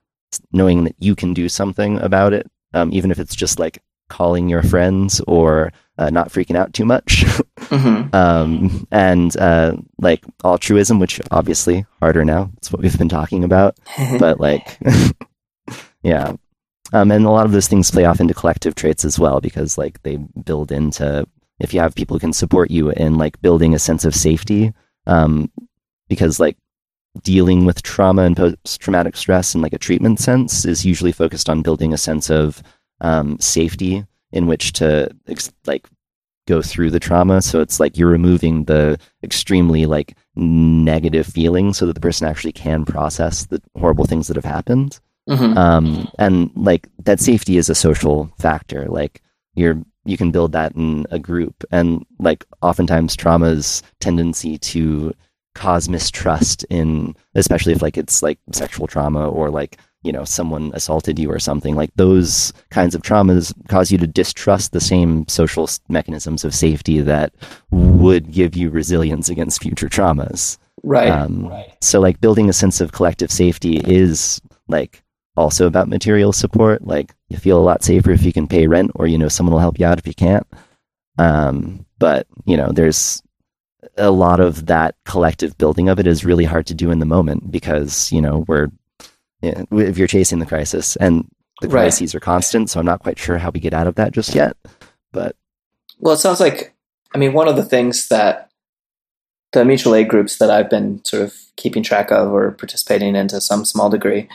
Speaker 2: knowing that you can do something about it um, even if it's just like calling your friends or uh, not freaking out too much. mm-hmm. um, and uh, like altruism, which obviously harder now. It's what we've been talking about. but like, yeah. Um, and a lot of those things play off into collective traits as well because like they build into if you have people who can support you in like building a sense of safety. Um, because like dealing with trauma and post traumatic stress in like a treatment sense is usually focused on building a sense of um, safety in which to like go through the trauma. So it's like you're removing the extremely like negative feelings so that the person actually can process the horrible things that have happened. Mm-hmm. Um, and like that safety is a social factor. Like you're you can build that in a group, and like oftentimes trauma's tendency to cause mistrust in especially if like it's like sexual trauma or like you know someone assaulted you or something like those kinds of traumas cause you to distrust the same social mechanisms of safety that would give you resilience against future traumas
Speaker 1: right, um, right.
Speaker 2: so like building a sense of collective safety is like also about material support like you feel a lot safer if you can pay rent or you know someone will help you out if you can't um, but you know there's a lot of that collective building of it is really hard to do in the moment because you know we're if you're chasing the crisis and the right. crises are constant so i'm not quite sure how we get out of that just yet but
Speaker 1: well it sounds like i mean one of the things that the mutual aid groups that i've been sort of keeping track of or participating in to some small degree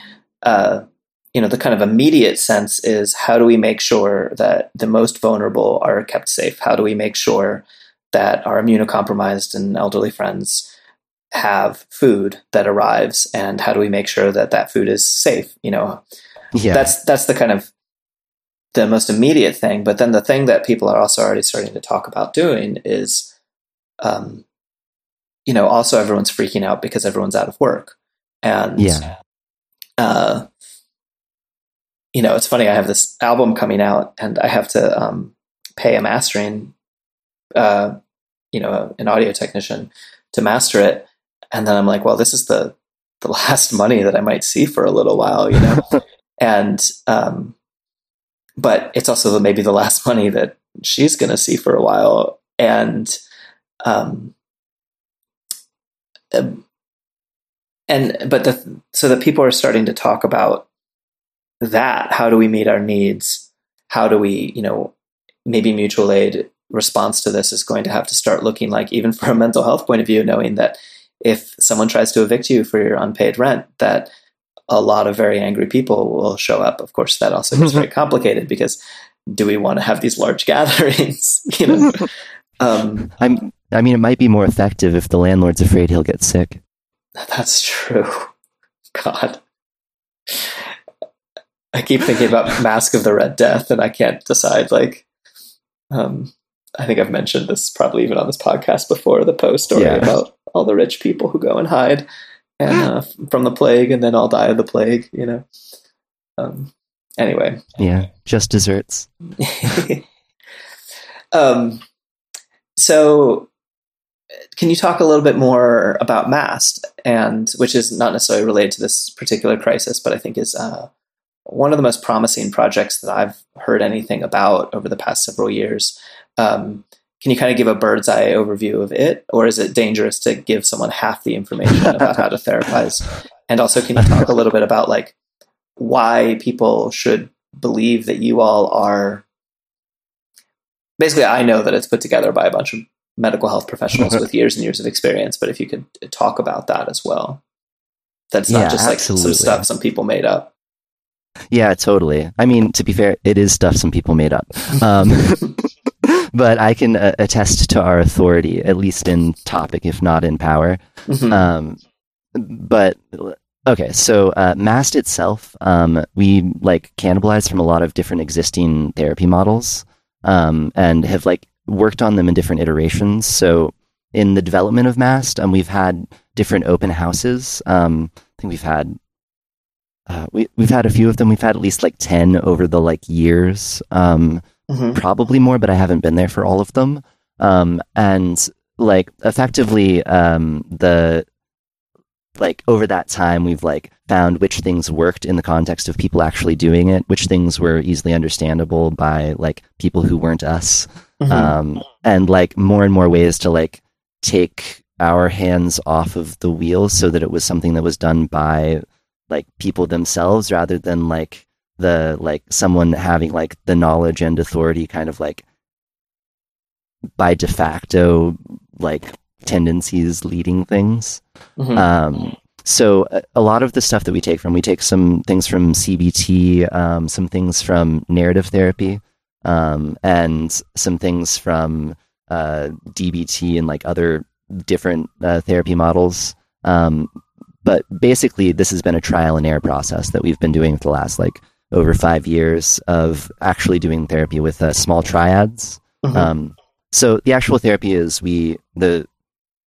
Speaker 1: uh, you know the kind of immediate sense is how do we make sure that the most vulnerable are kept safe? How do we make sure that our immunocompromised and elderly friends have food that arrives? And how do we make sure that that food is safe you know? Yeah. that's that's the kind of the most immediate thing. But then the thing that people are also already starting to talk about doing is um you know also everyone's freaking out because everyone's out of work. And
Speaker 2: yeah. uh
Speaker 1: you know it's funny i have this album coming out and i have to um pay a mastering uh, you know, an audio technician to master it. And then I'm like, well, this is the the last money that I might see for a little while, you know. and um, but it's also maybe the last money that she's going to see for a while. And um, um, and but the so the people are starting to talk about that. How do we meet our needs? How do we, you know, maybe mutual aid response to this is going to have to start looking like, even from a mental health point of view, knowing that if someone tries to evict you for your unpaid rent, that a lot of very angry people will show up. Of course, that also gets very complicated because do we want to have these large gatherings? you know,
Speaker 2: um, I'm. I mean, it might be more effective if the landlord's afraid he'll get sick.
Speaker 1: That's true. God. I keep thinking about Masque of the Red Death, and I can't decide. Like, um, I think I've mentioned this probably even on this podcast before the Poe story yeah. about all the rich people who go and hide and uh, from the plague and then all die of the plague, you know. Um, anyway.
Speaker 2: Yeah, just desserts.
Speaker 1: um, so can you talk a little bit more about MAST, and which is not necessarily related to this particular crisis, but I think is uh, one of the most promising projects that I've heard anything about over the past several years. Um, can you kind of give a bird's eye overview of it, or is it dangerous to give someone half the information about how to therapize? And also, can you talk a little bit about like why people should believe that you all are? Basically, I know that it's put together by a bunch of medical health professionals with years and years of experience, but if you could talk about that as well, that's not
Speaker 2: Yeah,
Speaker 1: just like
Speaker 2: absolutely.
Speaker 1: some stuff some people made up.
Speaker 2: Yeah, totally. I mean, to be fair, it is stuff some people made up. Um, but I can uh, attest to our authority, at least in topic, if not in power.
Speaker 1: Mhm.
Speaker 2: Um, but okay, so uh, MAST itself, um, we like cannibalized from a lot of different existing therapy models, um, and have like worked on them in different iterations. So in the development of MAST, um, we've had different open houses. Um, I think we've had uh, we we've had a few of them. We've had at least like ten over the like years. Um,
Speaker 1: Mhm.
Speaker 2: probably more, but I haven't been there for all of them. Um, and like effectively, um, the like over that time, we've like found which things worked in the context of people actually doing it, which things were easily understandable by like people who weren't us,
Speaker 1: Mhm.
Speaker 2: um, and like more and more ways to like take our hands off of the wheel so that it was something that was done by like people themselves rather than like the like someone having like the knowledge and authority kind of like by de facto like tendencies leading things
Speaker 1: Mhm.
Speaker 2: um, so a, a lot of the stuff that we take from, we take some things from CBT, um, some things from narrative therapy, um, and some things from uh, DBT and like other different uh, therapy models. Um, but basically, this has been a trial and error process that we've been doing for the last like over five years of actually doing therapy with uh, small triads.
Speaker 1: Mhm.
Speaker 2: Um, so the actual therapy is we the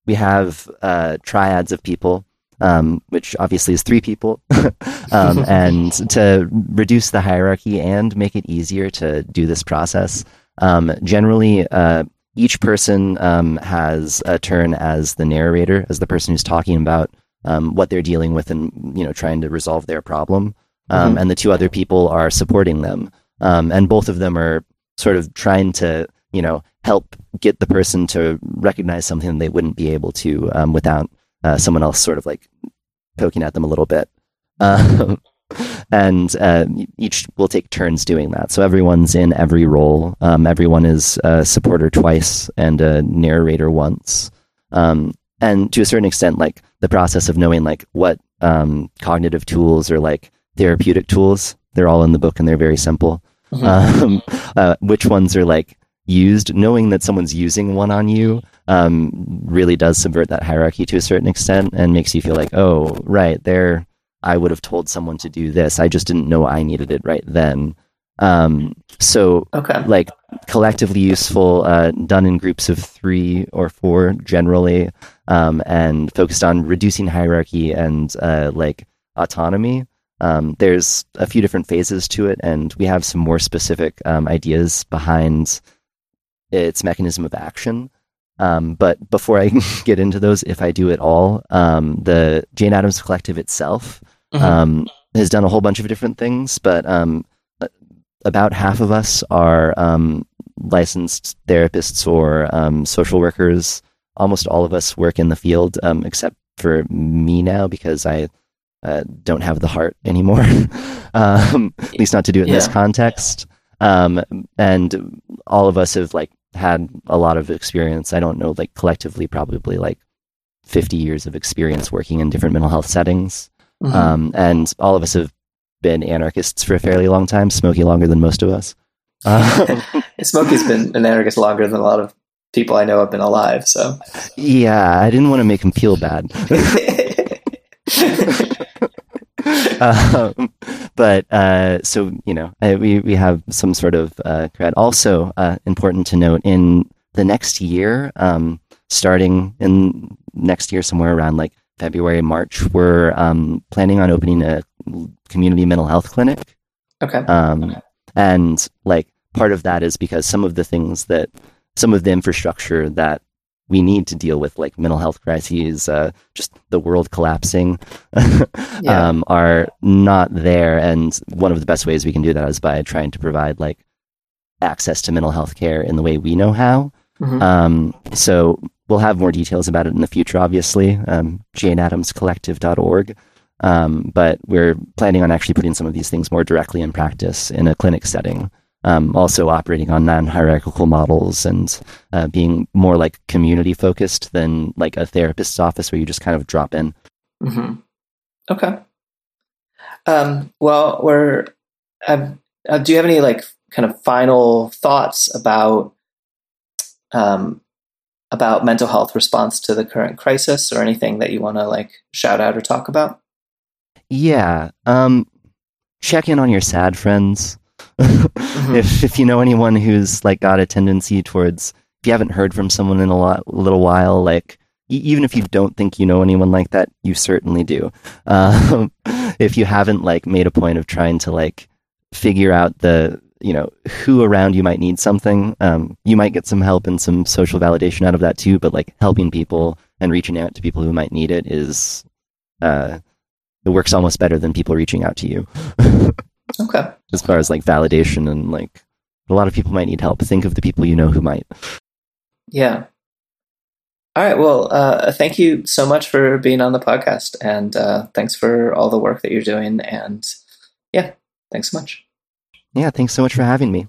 Speaker 2: we have uh, triads of people, um, which obviously is three people, um, and to reduce the hierarchy and make it easier to do this process. Um, generally, uh, each person um, has a turn as the narrator, as the person who's talking about um, what they're dealing with and you know trying to resolve their problem, um,
Speaker 1: Mhm.
Speaker 2: and the two other people are supporting them, um, and both of them are sort of trying to you know help get the person to recognize something they wouldn't be able to um, without uh, someone else sort of like poking at them a little bit. Um, and uh, each will take turns doing that. So everyone's in every role. Um, everyone is a supporter twice and a narrator once. Um, and to a certain extent, like the process of knowing like what um, cognitive tools or like therapeutic tools, they're all in the book and they're very simple.
Speaker 1: Mhm.
Speaker 2: Um, uh, which ones are like used, knowing that someone's using one on you um, really does subvert that hierarchy to a certain extent and makes you feel like, oh, right, there, I would have told someone to do this. I just didn't know I needed it right then. Um, so,
Speaker 1: okay.
Speaker 2: like, collectively useful, uh, done in groups of three or four generally, um, and focused on reducing hierarchy and uh, like autonomy. Um, there's a few different phases to it, and we have some more specific um, ideas behind its mechanism of action. Um, but before I get into those, if I do at all, um, the Jane Addams Collective itself
Speaker 1: Mhm.
Speaker 2: um, has done a whole bunch of different things, but um, about half of us are um, licensed therapists or um, social workers. Almost all of us work in the field, um, except for me now because I uh, don't have the heart anymore. um, at least not to do it in this context. Um, and all of us have like had a lot of experience. I don't know, like collectively, probably like 50 years of experience working in different mental health settings.
Speaker 1: Mhm.
Speaker 2: Um, and all of us have been anarchists for a fairly long time, Smokey longer than most of us. Um,
Speaker 1: Smokey's been an anarchist longer than a lot of people I know have been alive. So,
Speaker 2: yeah, I didn't want to make him feel bad. um, but uh, so you know, uh, we we have some sort of uh, cred. Also, uh, important to note in the next year, um, starting in next year, somewhere around like February, March, we're um, planning on opening a community mental health clinic.
Speaker 1: okay.
Speaker 2: Um, and like part of that is because some of the things that some of the infrastructure that we need to deal with like mental health crises, uh, just the world collapsing,
Speaker 1: Yeah.
Speaker 2: um, are not there. And one of the best ways we can do that is by trying to provide like access to mental health care in the way we know how.
Speaker 1: Mhm.
Speaker 2: Um, so we'll have more details about it in the future, obviously. Um, janeaddamscollective.org. Um, but we're planning on actually putting some of these things more directly in practice in a clinic setting. Um, also operating on non-hierarchical models and uh, being more like community focused than like a therapist's office where you just kind of drop in.
Speaker 1: hmm Okay. Um, well, we're. Um, uh, do you have any like kind of final thoughts about um, about mental health response to the current crisis, or anything that you want to like shout out or talk about?
Speaker 2: Yeah. Um, check in on your sad friends. If if you know anyone who's like got a tendency towards, if you haven't heard from someone in a lot, little while, like e- even if you don't think you know anyone like that, you certainly do. Um, if you haven't like made a point of trying to like figure out the you know who around you might need something, um, you might get some help and some social validation out of that too. But like helping people and reaching out to people who might need it is, uh, it works almost better than people reaching out to you
Speaker 1: Okay.
Speaker 2: as far as like validation and like a lot of people might need help. Think of the people you know who might.
Speaker 1: Yeah. All right. Well, uh, thank you so much for being on the podcast, and uh, thanks for all the work that you're doing. And yeah, thanks so much.
Speaker 2: Yeah, thanks so much for having me.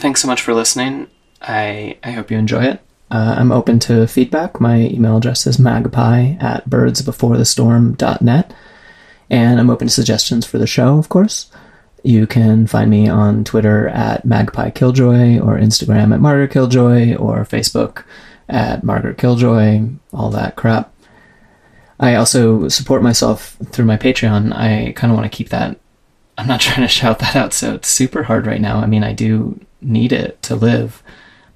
Speaker 1: Thanks so much for listening. I I hope you enjoy it. Uh, I'm open to feedback. My email address is magpie at birdsbeforethestorm.net. And I'm open to suggestions for the show, of course. You can find me on Twitter at Magpie Killjoy or Instagram at Margaret Killjoy or Facebook at Margaret Killjoy, all that crap. I also support myself through my Patreon. I kind of want to keep that. I'm not trying to shout that out, so it's super hard right now. I mean, I do need it to live,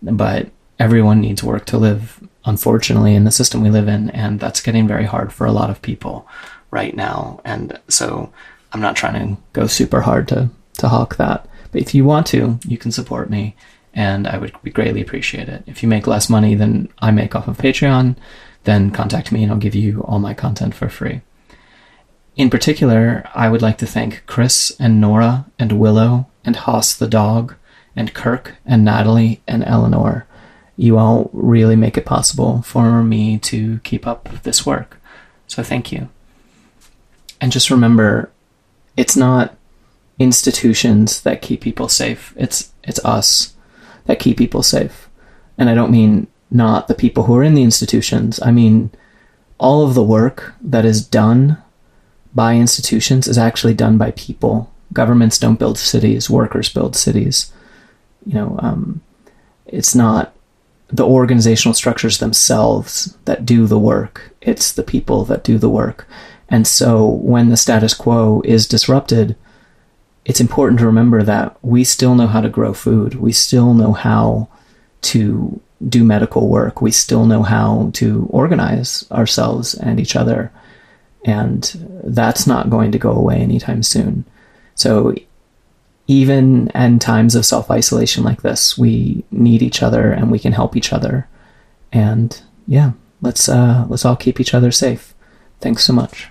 Speaker 1: but everyone needs work to live, unfortunately, in the system we live in, and that's getting very hard for a lot of people right now. And so I'm not trying to go super hard to, to hawk that. But if you want to, you can support me, and I would greatly appreciate it. If you make less money than I make off of Patreon, then contact me and I'll give you all my content for free. In particular, I would like to thank Chris and Nora and Willow and Haas the dog and Kirk and Natalie and Eleanor. You all really make it possible for me to keep up this work. So thank you. And just remember, it's not institutions that keep people safe. It's it's us that keep people safe. And I don't mean not the people who are in the institutions. I mean all of the work that is done by institutions is actually done by people. Governments don't build cities, workers build cities. You know, um, it's not the organizational structures themselves that do the work, it's the people that do the work. And so when the status quo is disrupted, it's important to remember that we still know how to grow food. We still know how to do medical work. We still know how to organize ourselves and each other. And that's not going to go away anytime soon. So even in times of self isolation like this, we need each other and we can help each other. And yeah, let's uh, let's all keep each other safe. Thanks so much.